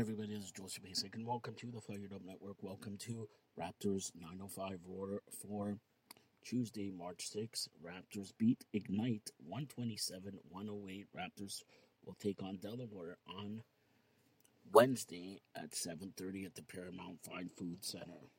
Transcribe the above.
everybody, this is Joseph Basic, and welcome to the Fired Up Network. Welcome to Raptors 905 Roar for Tuesday, March 6th. Raptors beat Ignite 127 108. Raptors will take on Delaware on Wednesday at 7.30 at the Paramount Fine Food Center.